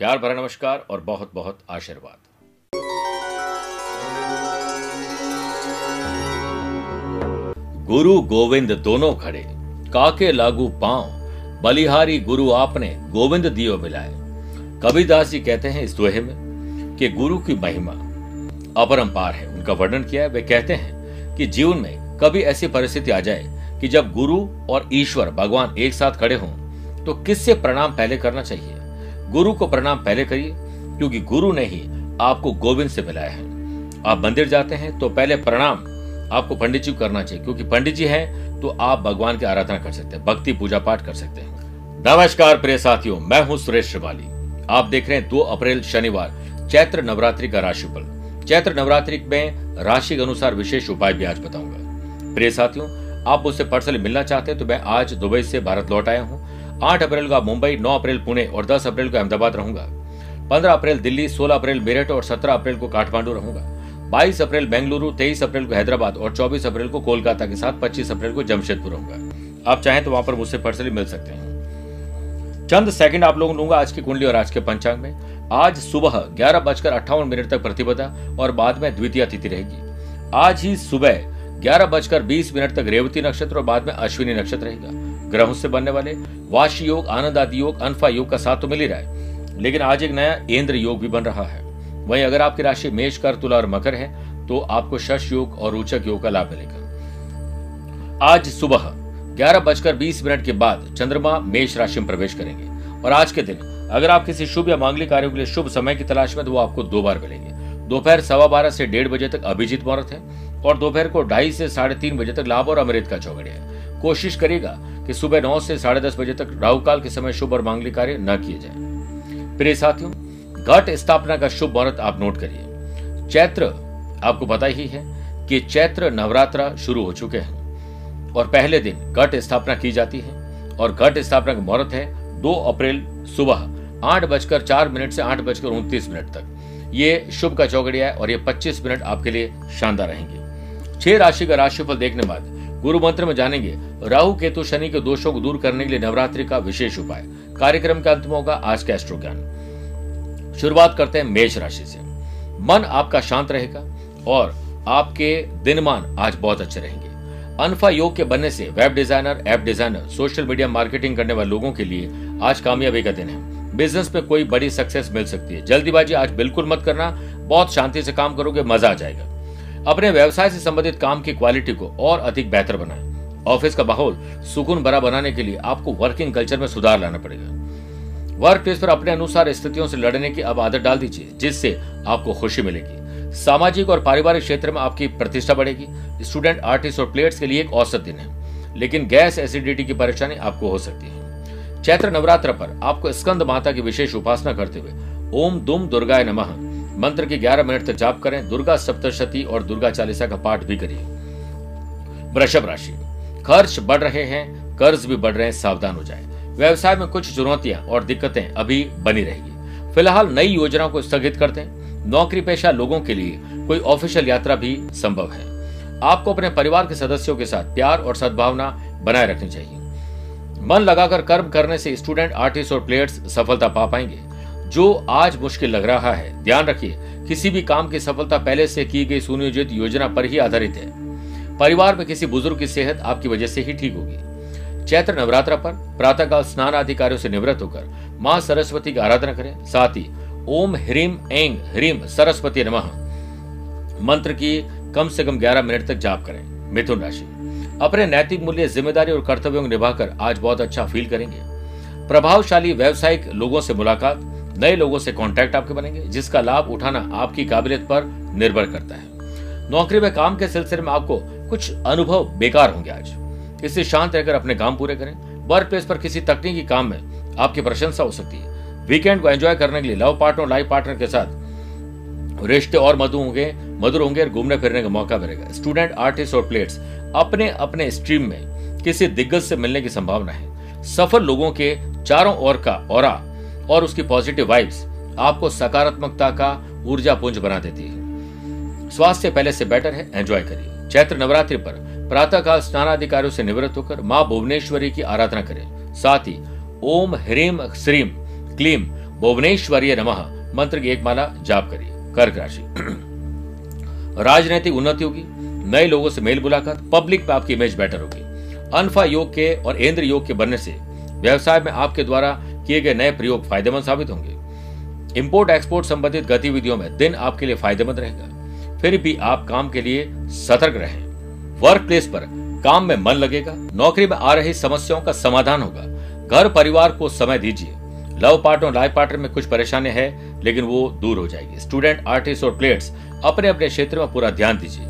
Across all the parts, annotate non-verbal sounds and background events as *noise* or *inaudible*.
प्यार भरा नमस्कार और बहुत बहुत आशीर्वाद। गुरु गोविंद दोनों खड़े। काके लागू पाँव। बलिहारी गुरु आपने गोविंद दियो मिलाए। कबीरदास जी कहते हैं इस दोहे में कि गुरु की महिमा अपरंपार है। उनका वर्णन किया है। वे कहते हैं कि जीवन में कभी ऐसी परिस्थिति आ जाए कि जब गुरु और ईश्वर, भगवान एक साथ खड़े हों तो किससे प्रणाम पहले करना चाहिए? गुरु को प्रणाम पहले करिए, क्योंकि गुरु ने ही आपको गोविंद से मिलाया है। आप मंदिर जाते हैं तो पहले प्रणाम आपको पंडित जी को करना चाहिए, क्योंकि पंडित जी हैं तो आप भगवान की आराधना कर सकते हैं, भक्ति पूजा पाठ कर सकते हैं। नमस्कार, प्रिय साथियों, मैं हूँ सुरेश श्रिवाली। आप देख रहे हैं दो अप्रैल, शनिवार, चैत्र नवरात्रि का राशिफल। चैत्र नवरात्रि में राशि के अनुसार विशेष उपाय भी आज बताऊँगा। प्रिय साथियों, आप मुझसे पर्सनली मिलना चाहते हैं तो मैं आज दुबई से भारत लौट आया हूँ। आठ अप्रैल का मुंबई, नौ अप्रैल पुणे और दस अप्रैल को अहमदाबाद रहूँगा। पंद्रह अप्रैल दिल्ली, सोलह अप्रैल मेरठ और सत्रह अप्रैल को काठमांडू रहूँगा। बाईस अप्रैल बेंगलुरु, तेईस अप्रैल को हैदराबाद और चौबीस अप्रैल को कोलकाता के साथ पच्चीस अप्रैल को जमशेदपुर रहूँगा। आप चाहें तो वहाँ पर मुझसे पर्सनली मिल सकते हैं। चंद सेकंड आप लोगों लूँगा आज की कुंडली और आज के पंचांग में। आज सुबह ग्यारह बजकर अट्ठावन मिनट तक प्रतिपदा और बाद में द्वितीय तिथि रहेगी। आज ही सुबह ग्यारह बजकर बीस मिनट तक रेवती नक्षत्र और बाद में अश्विनी नक्षत्र रहेगा। ग्रहों से बनने वाले वाशी योग, आनंद आदि योग, अनफा योग का साथ तो मिल ही रहा है। लेकिन आज एक नया इंद्र योग भी बन रहा है। वहीं अगर आपकी राशि मेष कर तुला और मकर है तो आपको शश योग और रोचक योग का लाभ मिलेगा। आज सुबह ग्यारह बजकर बीस मिनट के बाद चंद्रमा मेष राशि में प्रवेश करेंगे। और आज के दिन, अगर आप किसी शुभ या मांगलिक कार्यों के लिए शुभ समय की तलाश में तो वो आपको दो बार मिलेंगे। दोपहर सवा बारह से डेढ़ बजे तक अभिजीत मुहूर्त है। और दोपहर को ढाई से साढ़े तीन बजे तक लाभ और अमृत का चौगड़िया कोशिश करेगा कि सुबह नौ से साढ़े दस बजे तक राहुकाल के समय शुभ और मांगलिक कार्य न किए जाए। प्रिय साथियों, घट स्थापना का शुभ मुहूर्त आप नोट करिए। चैत्र, आपको पता ही है कि चैत्र नवरात्रा शुरू हो चुके हैं और पहले दिन घट स्थापना की जाती है और घट स्थापना का मुहूर्त है दो अप्रैल सुबह आठ बजकर चार मिनट से आठ बजकर उनतीस मिनट तक। ये शुभ का चौगड़िया है और ये पच्चीस मिनट आपके लिए शानदार रहेंगे। छह राशि का राशिफल देखने बाद गुरु मंत्र में जानेंगे, राहु केतु शनि के दोषों को दूर करने के लिए नवरात्रि का विशेष उपाय। कार्यक्रम का अंत में होगा आज का एस्ट्रो ज्ञान शुरुआत करते हैं मेष राशि से। मन आपका शांत रहेगा और आपके दिनमान आज बहुत अच्छे रहेंगे। अनफा योग के बनने से web designer, app designer, social media marketing करने वाले लोगों के लिए आज कामयाबी का दिन है। बिज़नेस में कोई बड़ी सक्सेस मिल सकती है। जल्दीबाजी आज बिल्कुल मत करना। बहुत शांति से काम करोगे, मज़ा आ जाएगा। अपने व्यवसाय से संबंधित काम की क्वालिटी को और अधिक बेहतर बनाएँ। ऑफ़िस का माहौल सुकून भरा बनाने के लिए आपको वर्किंग कल्चर में सुधार लाना पड़ेगा। वर्क प्लेस पर अपने अनुसार स्थितियों से लड़ने की अब आदत डाल दीजिए, जिससे आपको खुशी मिलेगी। सामाजिक और पारिवारिक क्षेत्र में आपकी प्रतिष्ठा बढ़ेगी। स्टूडेंट आर्टिस्ट और प्लेयर्स के लिए एक औसत दिन है। लेकिन गैस एसिडिटी की परेशानी आपको हो सकती है। चैत्र नवरात्र पर आपको स्कंद माता की विशेष उपासना करते हुए ओम दुम दुर्गाय नमः मंत्र के 11 मिनट तक जाप करें। दुर्गा सप्तशती और दुर्गा चालीसा का पाठ भी करिए। वृषभ राशि। खर्च बढ़ रहे हैं, कर्ज भी बढ़ रहे हैं, सावधान हो जाए। व्यवसाय में कुछ चुनौतियाँ और दिक्कतें अभी बनी रहेगी। फ़िलहाल नई योजनाओं को स्थगित कर दें। नौकरी पेशा लोगों के लिए कोई ऑफिशियल यात्रा भी संभव है। आपको अपने परिवार के सदस्यों के साथ प्यार और सद्भावना बनाए रखनी चाहिए। मन लगाकर कर्म करने से स्टूडेंट, आर्टिस्ट और प्लेयर्स सफलता पा पाएँगे। जो आज मुश्किल लग रहा है, ध्यान रखिए, किसी भी काम की सफलता पहले से की गई सुनियोजित योजना पर ही आधारित है। परिवार में किसी बुज़ुर्ग की सेहत आपकी वजह से ही ठीक होगी। चैत्र नवरात्र पर प्रातःकाल स्नान आदि अधिकारियों से निवृत्त होकर माँ सरस्वती की आराधना करें। साथ ही, ओम ह्रीम एंग ह्रीम सरस्वती नमः। मंत्र की कम से कम 11 मिनट तक जाप करें, मिथुन राशि। अपने नैतिक मूल्य, ज़िम्मेदारी और कर्तव्यों को निभाकर आज बहुत अच्छा फील करेंगे। प्रभावशाली, व्यवसायिक लोगों से मुलाकात नए लोगों से कांटेक्ट आपके बनेंगे, जिसका लाभ उठाना आपकी काबिलियत पर निर्भर करता है। नौकरी में काम के सिलसिले में आपको कुछ अनुभव बेकार होंगे आज। इससे शांत रहकर अपने काम पूरे करें। वर्क प्लेस पर किसी तकनीकी काम में आपकी प्रशंसा हो सकती है। वीकेंड को एंजॉय करने के लिए लव पार्टनर लाइफ पार्टनर के साथ रिश्ते और मधु होंगे, मधुर होंगे और घूमने फिरने का मौका मिलेगा। स्टूडेंट आर्टिस्ट और प्लेयर्स अपने अपने स्ट्रीम में किसी दिग्गज से मिलने की संभावना है। सफल लोगों के चारों ओर का और और उसकी पॉजिटिव वाइब्स आपको सकारात्मकता का ऊर्जा पुंज बना देती है। स्वास्थ्य पहले से बेटर है एंजॉय करिए। चैत्र नवरात्रि पर प्रातःकाल स्नानाधिकारियों से निवृत्त होकर माँ भुवनेश्वरी की आराधना करें। साथ ही, ओम ह्रीम श्रीम क्लीम भुवनेश्वरी नमः मंत्र की एक माला जाप करिए। कर्क राशि। *clears throat* राजनीतिक उन्नति होगी। नए लोगों से मेल मुलाकात पब्लिक में आपकी इमेज बेटर होगी। अनफा योग के और इंद्र योग के बनने से व्यवसाय में आपके द्वारा किए गए नए प्रयोग फ़ायदेमंद साबित होंगे। इंपोर्ट एक्सपोर्ट संबंधित गतिविधियों में दिन आपके लिए फ़ायदेमंद रहेगा। फिर भी आप काम के लिए सतर्क रहें। वर्क प्लेस पर काम में मन लगेगा। नौकरी में आ रही समस्याओं का समाधान होगा। घर परिवार को समय दीजिए। लव पार्टनर, लाइफ पार्टनर में कुछ परेशानी है, लेकिन वो दूर हो जाएगी। स्टूडेंट आर्टिस्ट और प्लेयर्स अपने अपने क्षेत्र में पूरा ध्यान दीजिए।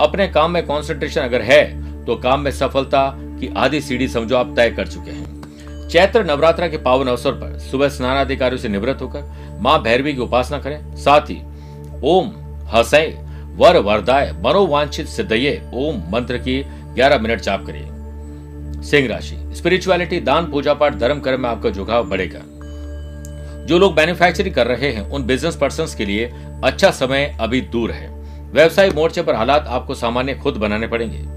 अपने काम में कॉन्सेंट्रेशन अगर है तो काम में सफलता की आधी सीढ़ी समझो आप तय कर चुके हैं। चैत्र नवरात्र के पावन अवसर पर सुबह स्नान अधिकारियों से निवृत्त होकर माँ भैरवी की उपासना करें। साथ ही ओम हसय वर वरदाय, मनोवांछित सिद्धये ओम मंत्र की 11 मिनट जाप करिए। सिंह राशि स्पिरिचुअलिटी दान, पूजा पाठ, धर्म, कर्म में आपका झुकाव बढ़ेगा। जो लोग मैन्युफैक्चरिंग कर रहे हैं, उन बिज़नेस पर्सन के लिए अच्छा समय अभी दूर है। व्यवसाय मोर्चे पर हालात आपको सामान्य खुद बनाने पड़ेंगे।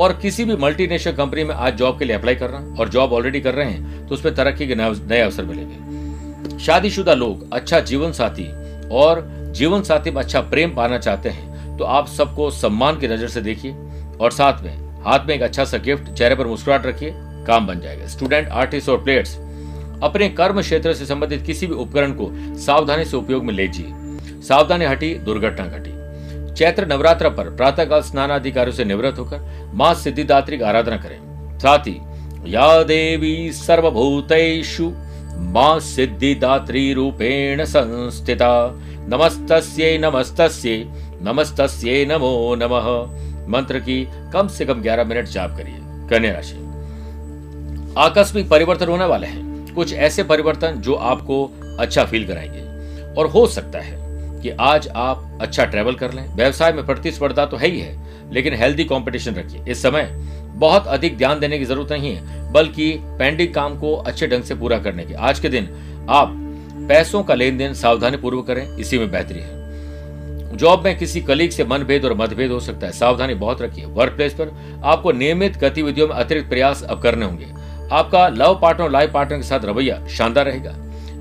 और किसी भी मल्टीनेशनल कंपनी में आज जॉब के लिए अप्लाई करना और जॉब ऑलरेडी कर रहे हैं तो उसमें तरक्की के नए अवसर मिलेंगे। शादीशुदा लोग अच्छा जीवन साथी और जीवन साथी में अच्छा प्रेम पाना चाहते हैं तो आप सबको सम्मान की नज़र से देखिए और साथ में हाथ में एक अच्छा सा गिफ्ट चेहरे पर मुस्कुराहट रखिए, काम बन जाएगा। स्टूडेंट आर्टिस्ट और प्लेयर्स अपने कर्म क्षेत्र से संबंधित किसी भी उपकरण को सावधानी से उपयोग में लीजिए। सावधानी हटी, दुर्घटना घटी। चैत्र नवरात्र पर प्रातःकाल स्नान अधिकारियों से निवृत्त होकर माँ सिद्धिदात्री की आराधना करें। साथ ही, या देवी सर्वभूतेषु माँ सिद्धिदात्री रूपेण संस्थिता। नमस्तस्ये नमस्तस्ये नमस्तस्ये नमो नमः। मंत्र की कम से कम 11 मिनट जाप करिए। कन्या राशि। आकस्मिक परिवर्तन होने वाले हैं। कुछ ऐसे परिवर्तन जो आपको अच्छा फील कराएँगे। और हो सकता है कि आज आप अच्छा ट्रेवल कर लें। व्यवसाय में प्रतिस्पर्धा तो है ही है, लेकिन हेल्दी कंपटीशन रखिए। इस समय बहुत अधिक ध्यान देने की ज़रूरत नहीं है, बल्कि पेंडिंग काम को अच्छे ढंग से पूरा करने की। आज के दिन आप पैसों का लेन देन सावधानी पूर्वक करें, इसी में बेहतरी है। जॉब में किसी कलीग से मनभेद और मतभेद हो सकता है। सावधानी बहुत रखिए। वर्क प्लेस पर आपको नियमित गतिविधियों में अतिरिक्त प्रयास अब करने होंगे। आपका लव पार्टनर और लाइफ पार्टनर के साथ रवैया शानदार रहेगा।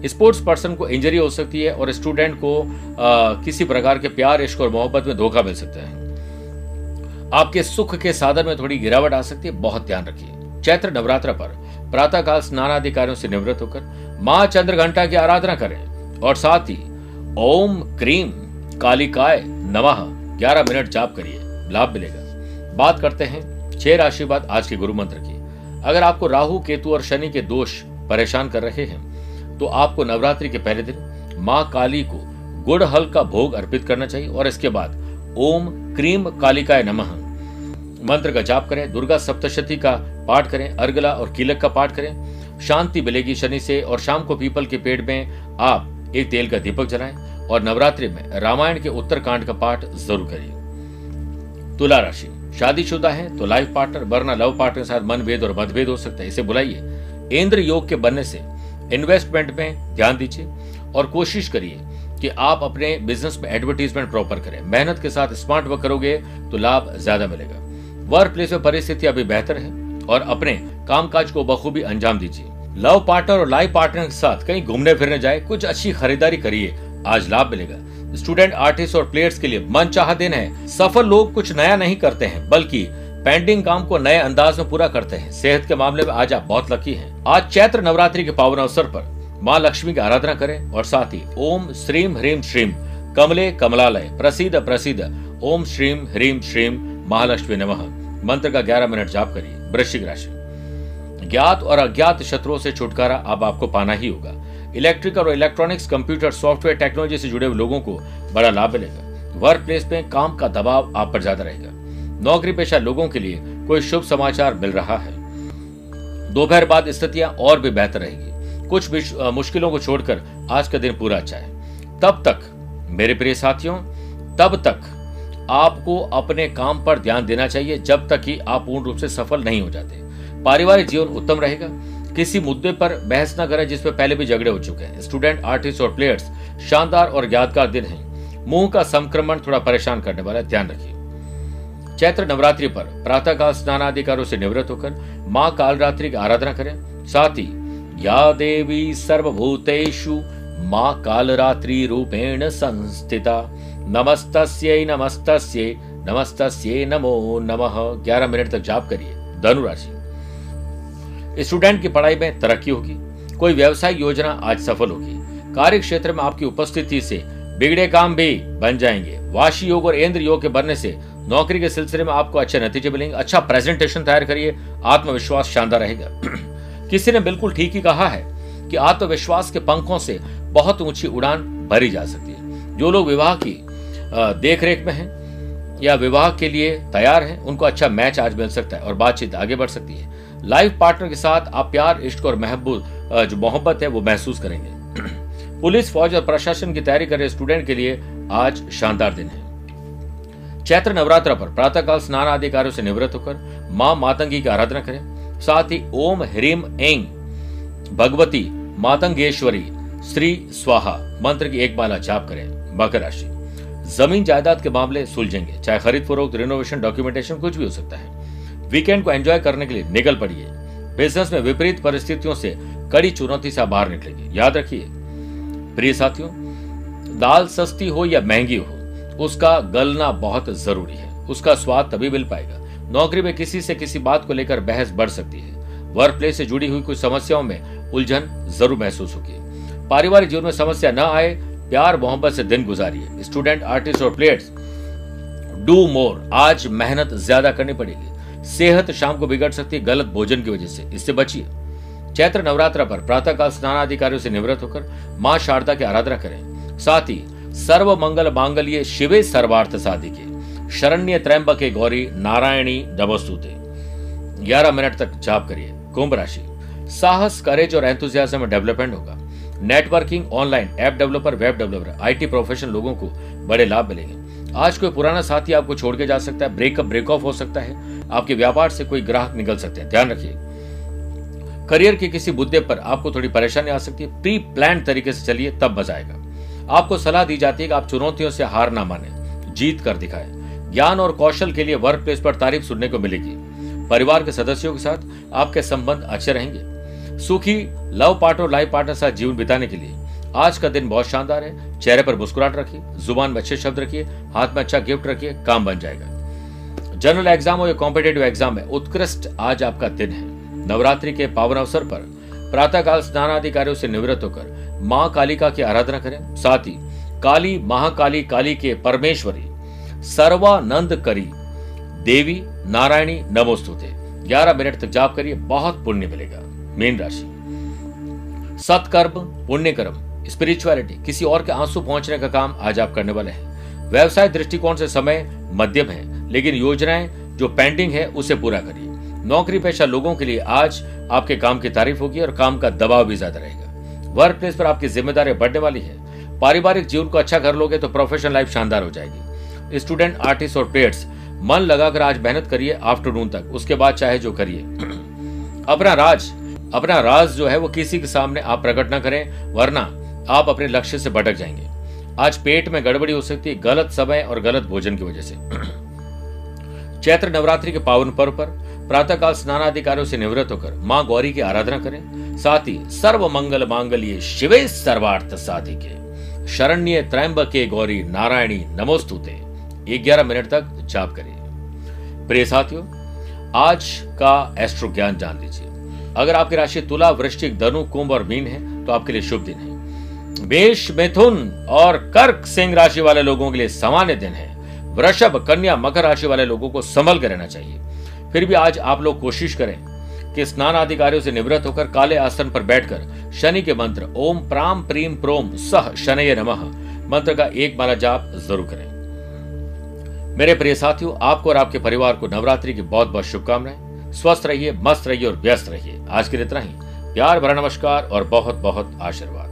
स्पोर्ट्स पर्सन को इंजरी हो सकती है और स्टूडेंट को आ, किसी प्रकार के प्यार इश्क और मोहब्बत में धोखा मिल सकता है। आपके सुख के साधन में थोड़ी गिरावट आ सकती है बहुत ध्यान रखिए। चैत्र नवरात्र पर प्रातःकाल स्नानाधिकारियों से निवृत्त होकर माँ चंद्र घंटा की आराधना करें। और साथ ही ओम क्रीम कालिकाय नमः ग्यारह मिनट जाप करिए लाभ मिलेगा। बात करते हैं छह राशि बाद आज के गुरु मंत्र की। अगर आपको राहु केतु और शनि के दोष परेशान कर रहे हैं तो आपको नवरात्रि के पहले दिन माँ काली को गुड़ हल का भोग अर्पित करना चाहिए और इसके बाद ओम क्रीम कालिकाय नमः। मंत्र का जाप करें, दुर्गा सप्तशती का पाठ करें अर्गला और कीलक का पाठ करें। शांति मिलेगी शनि से और शाम को पीपल के पेड़ में आप एक तेल का दीपक जलाएँ और नवरात्रि में रामायण के उत्तर कांड का पाठ ज़रूर करिए। तुला राशि, शादीशुदा है तो लाइफ पार्टनर वरना लव पार्टनर के साथ मनभेद और मतभेद हो सकता है, इसे बुलाइए। इंद्र योग के बनने से इन्वेस्टमेंट में ध्यान दीजिए और कोशिश करिए कि आप अपने बिज़नेस में एडवर्टीजमेंट प्रॉपर करें। मेहनत के साथ स्मार्ट वर्क करोगे तो लाभ ज़्यादा मिलेगा। वर्क प्लेस में परिस्थिति अभी बेहतर है और अपने कामकाज को बखूबी अंजाम दीजिए। लव पार्टनर और लाइफ पार्टनर के साथ कहीं घूमने फिरने जाए, कुछ अच्छी खरीदारी करिए, आज लाभ मिलेगा। स्टूडेंट आर्टिस्ट और प्लेयर्स के लिए मन चाह दिन है। सफल लोग कुछ नया नहीं करते हैं, बल्कि पेंडिंग काम को नए अंदाज में पूरा करते हैं। सेहत के मामले में आज आप बहुत लकी हैं। आज चैत्र नवरात्रि के पावन अवसर पर माँ लक्ष्मी की आराधना करें और साथ ही ओम श्रीम ह्रीम श्रीम कमले कमलालय प्रसिद्ध प्रसिद्ध ओम श्रीम ह्रीम श्रीम महालक्ष्मी नमः। मंत्र का 11 मिनट जाप करिए। वृश्चिक राशि। ज्ञात और अज्ञात शत्रुओं से छुटकारा अब आपको पाना ही होगा। इलेक्ट्रिकल और इलेक्ट्रॉनिक्स, कंप्यूटर, सॉफ्टवेयर, टेक्नोलॉजी से जुड़े लोगों को बड़ा लाभ मिलेगा। वर्क प्लेस में काम का दबाव आप पर ज़्यादा रहेगा। नौकरी पेशा लोगों के लिए कोई शुभ समाचार मिल रहा है। दोपहर बाद स्थितियाँ और भी बेहतर रहेगी। कुछ मुश्किलों को छोड़कर आज का दिन पूरा अच्छा है। तब तक, मेरे प्रिय साथियों, तब तक आपको अपने काम पर ध्यान देना चाहिए जब तक कि आप पूर्ण रूप से सफल नहीं हो जाते। पारिवारिक जीवन उत्तम रहेगा। किसी मुद्दे पर बहस न करें जिसपे पहले भी झगड़े हो चुके हैं। स्टूडेंट, आर्टिस्ट और प्लेयर्स शानदार और यादगार दिन है। मुँह का संक्रमण थोड़ा परेशान करने वाला ध्यान रखिए। चैत्र नवरात्रि पर प्रातःकाल स्नान अधिकारों से निवृत्त होकर माँ कालरात्रि की आराधना करें। साथ ही, या देवी सर्वभूतेषु माँ कालरात्रि रूपेण संस्थिता। नमस्तस्यै नमस्तस्यै नमस्तस्यै, नमो नमः। 11 मिनट तक जाप करिए, धनुराशि। स्टूडेंट की पढ़ाई में तरक्की होगी। कोई व्यवसायिक योजना आज सफल होगी। कार्य क्षेत्र में आपकी उपस्थिति से बिगड़े काम भी बन जाएँगे। वाशी योग और इंद्र योग के बनने से नौकरी के सिलसिले में आपको अच्छे नतीजे मिलेंगे। अच्छा प्रेजेंटेशन तैयार करिए। आत्मविश्वास शानदार रहेगा। *clears throat* किसी ने बिल्कुल ठीक ही कहा है कि आत्मविश्वास के पंखों से बहुत ऊँची उड़ान भरी जा सकती है। जो लोग विवाह की देख रेख में हैं या विवाह के लिए तैयार हैं, उनको अच्छा मैच आज मिल सकता है और बातचीत आगे बढ़ सकती है। लाइफ पार्टनर के साथ आप प्यार, इश्क और महबूब जो मोहब्बत है, वो महसूस करेंगे। *clears throat* पुलिस, फौज और प्रशासन की तैयारी कर रहे स्टूडेंट के लिए आज शानदार दिन है। चैत्र नवरात्र पर प्रातःकाल स्नान आदि कार्यों से निवृत्त होकर माँ मातंगी की आराधना करें। साथ ही ओम ह्रीम एंग भगवती मातंगेश्वरी, श्री स्वाहा, मंत्र की एक माला जाप करें। मकर राशि। ज़मीन जायदाद के मामले सुलझेंगे। चाहे खरीद फरोख्त रिनोवेशन डॉक्यूमेंटेशन कुछ भी हो सकता है। वीकेंड को एंजॉय करने के लिए निकल पड़िए। बिज़नेस में विपरीत परिस्थितियों से कड़ी चुनौती से बाहर निकलेंगे। याद रखिए, प्रिय साथियों, दाल सस्ती हो या महँगी हो उसका गलना बहुत ज़रूरी है। उसका स्वाद तभी मिल पाएगा। नौकरी में किसी से किसी बात को लेकर बहस बढ़ सकती है। वर्क प्लेस से जुड़ी हुई कुछ समस्याओं में उलझन ज़रूर महसूस होगी पारिवारिक जीवन में समस्या न आए, प्यार मोहब्बत से दिन गुजारिए। स्टूडेंट, आर्टिस्ट और प्लेयर्स, डू मोर। आज मेहनत ज़्यादा करनी पड़ेगी। सेहत शाम को बिगड़ सकती है गलत भोजन की वजह से। इससे बचिए। चैत्र नवरात्र पर प्रातःकाल स्नान अधिकारियों से निवृत्त होकर माँ शारदा की आराधना करें। साथ ही सर्व मंगल मांगल्य शिवे सर्वार्थ साधिके। शरण्य त्रैंबके गौरी नारायणी नमस्तुते। ग्यारह मिनट तक जाप करिए। कुंभ राशि। साहस करेज और एंथुजियाज्म में डेवलपमेंट होगा। Networking online app developer web developer IT profession लोगों को बड़े लाभ मिलेंगे। आज कोई पुराना साथी आपको छोड़ के जा सकता है। ब्रेकअप ब्रेक ऑफ़ हो सकता है। आपके व्यापार से कोई ग्राहक निकल सकते हैं। ध्यान रखिए। करियर के किसी मुद्दे पर आपको थोड़ी परेशानी आ सकती है। प्री प्लान तरीके से चलिए, तब मज़ा आएगा। आपको सलाह दी जाती है कि आप चुनौतियों से हार ना माने, जीत कर दिखाए। ज्ञान और कौशल के लिए वर्क प्लेस पर तारीफ़ सुनने को मिलेगी। परिवार के सदस्यों के साथ आपके संबंध अच्छे रहेंगे। सुखी लव पार्टनर लाइफ पार्टनर साथ जीवन बिताने के लिए आज का दिन बहुत शानदार है। चेहरे पर मुस्कुराहट रखिए, ज़ुबान में अच्छे शब्द रखिए, हाथ में अच्छा गिफ्ट रखिए, काम बन जाएगा। जनरल एग्ज़ाम हो या कॉम्पिटेटिव एग्ज़ाम में उत्कृष्ट आज आपका दिन है। नवरात्रि के पावन अवसर पर प्रातःकाल स्नान आदि कार्यों से निवृत्त होकर माँ कालिका की आराधना करें। साथ ही काली, महाकाली, काली के परमेश्वरी, सर्वानंद करी, देवी, नारायणी, नमोस्तुते। ग्यारह मिनट तक जाप करिए, बहुत पुण्य मिलेगा। मीन राशि। सत्कर्म पुण्य कर्म स्पिरिचुअलिटी किसी और के आँसू पहुँचने का काम आज आप करने वाले हैं। व्यवसाय दृष्टिकोण से समय मध्यम है, लेकिन योजनाएँ जो पेंडिंग है, उसे पूरा करिए। नौकरी पेशा लोगों के लिए आज आपके काम की तारीफ़ होगी और काम का दबाव भी ज़्यादा रहेगा। वर्क प्लेस पर आपकी ज़िम्मेदारी बढ़ने वाली है। पारिवारिक जीवन को अच्छा कर लोगे तो प्रोफेशनल लाइफ शानदार हो जाएगी। स्टूडेंट आर्टिस्ट और प्लेयर्स मन लगाकर आज मेहनत करिए आफ्टरनून तक। उसके बाद चाहे जो करिए। अपना राज अपना राज जो है वो किसी के सामने आप प्रकट न करें, वरना आप अपने लक्ष्य से भटक जाएँगे। आज पेट में गड़बड़ी हो सकती है, गलत समय और गलत भोजन की वजह से। *clears throat* चैत्र नवरात्रि के पावन पर्व पर प्रातःकाल स्नानाधिकारियों से निवृत्त होकर माँ गौरी की आराधना करें। साथ ही सर्व मंगल मांगल्य शिवे सर्वार्थ साधिके। शरण्य त्रैंबके गौरी नारायणी नमोस्तुते। ग्यारह मिनट तक जाप करिए। प्रिय साथियों, आज का एस्ट्रो ज्ञान जान लीजिए। अगर आपकी राशि तुला, वृश्चिक, धनु, कुंभ और मीन है तो आपके लिए शुभ दिन है। मेष, मिथुन और कर्क सिंह राशि वाले लोगों के लिए सामान्य दिन है। वृषभ, कन्या, मकर राशि वाले लोगों को संभल कर रहना चाहिए। फिर भी आज आप लोग कोशिश करें कि स्नान अधिकारियों से निवृत्त होकर काले आसन पर बैठकर शनि के मंत्र, ओम प्राम प्रीम प्रोम सह शनय नमः, मंत्र का एक माला जाप ज़रूर करें। मेरे प्रिय साथियों, आपको और आपके परिवार को नवरात्रि की बहुत बहुत शुभकामनाएँ। स्वस्थ रहिए, मस्त रहिए और व्यस्त रहिए। आज के लिए इतना ही। प्यार, भरा नमस्कार और बहुत बहुत आशीर्वाद।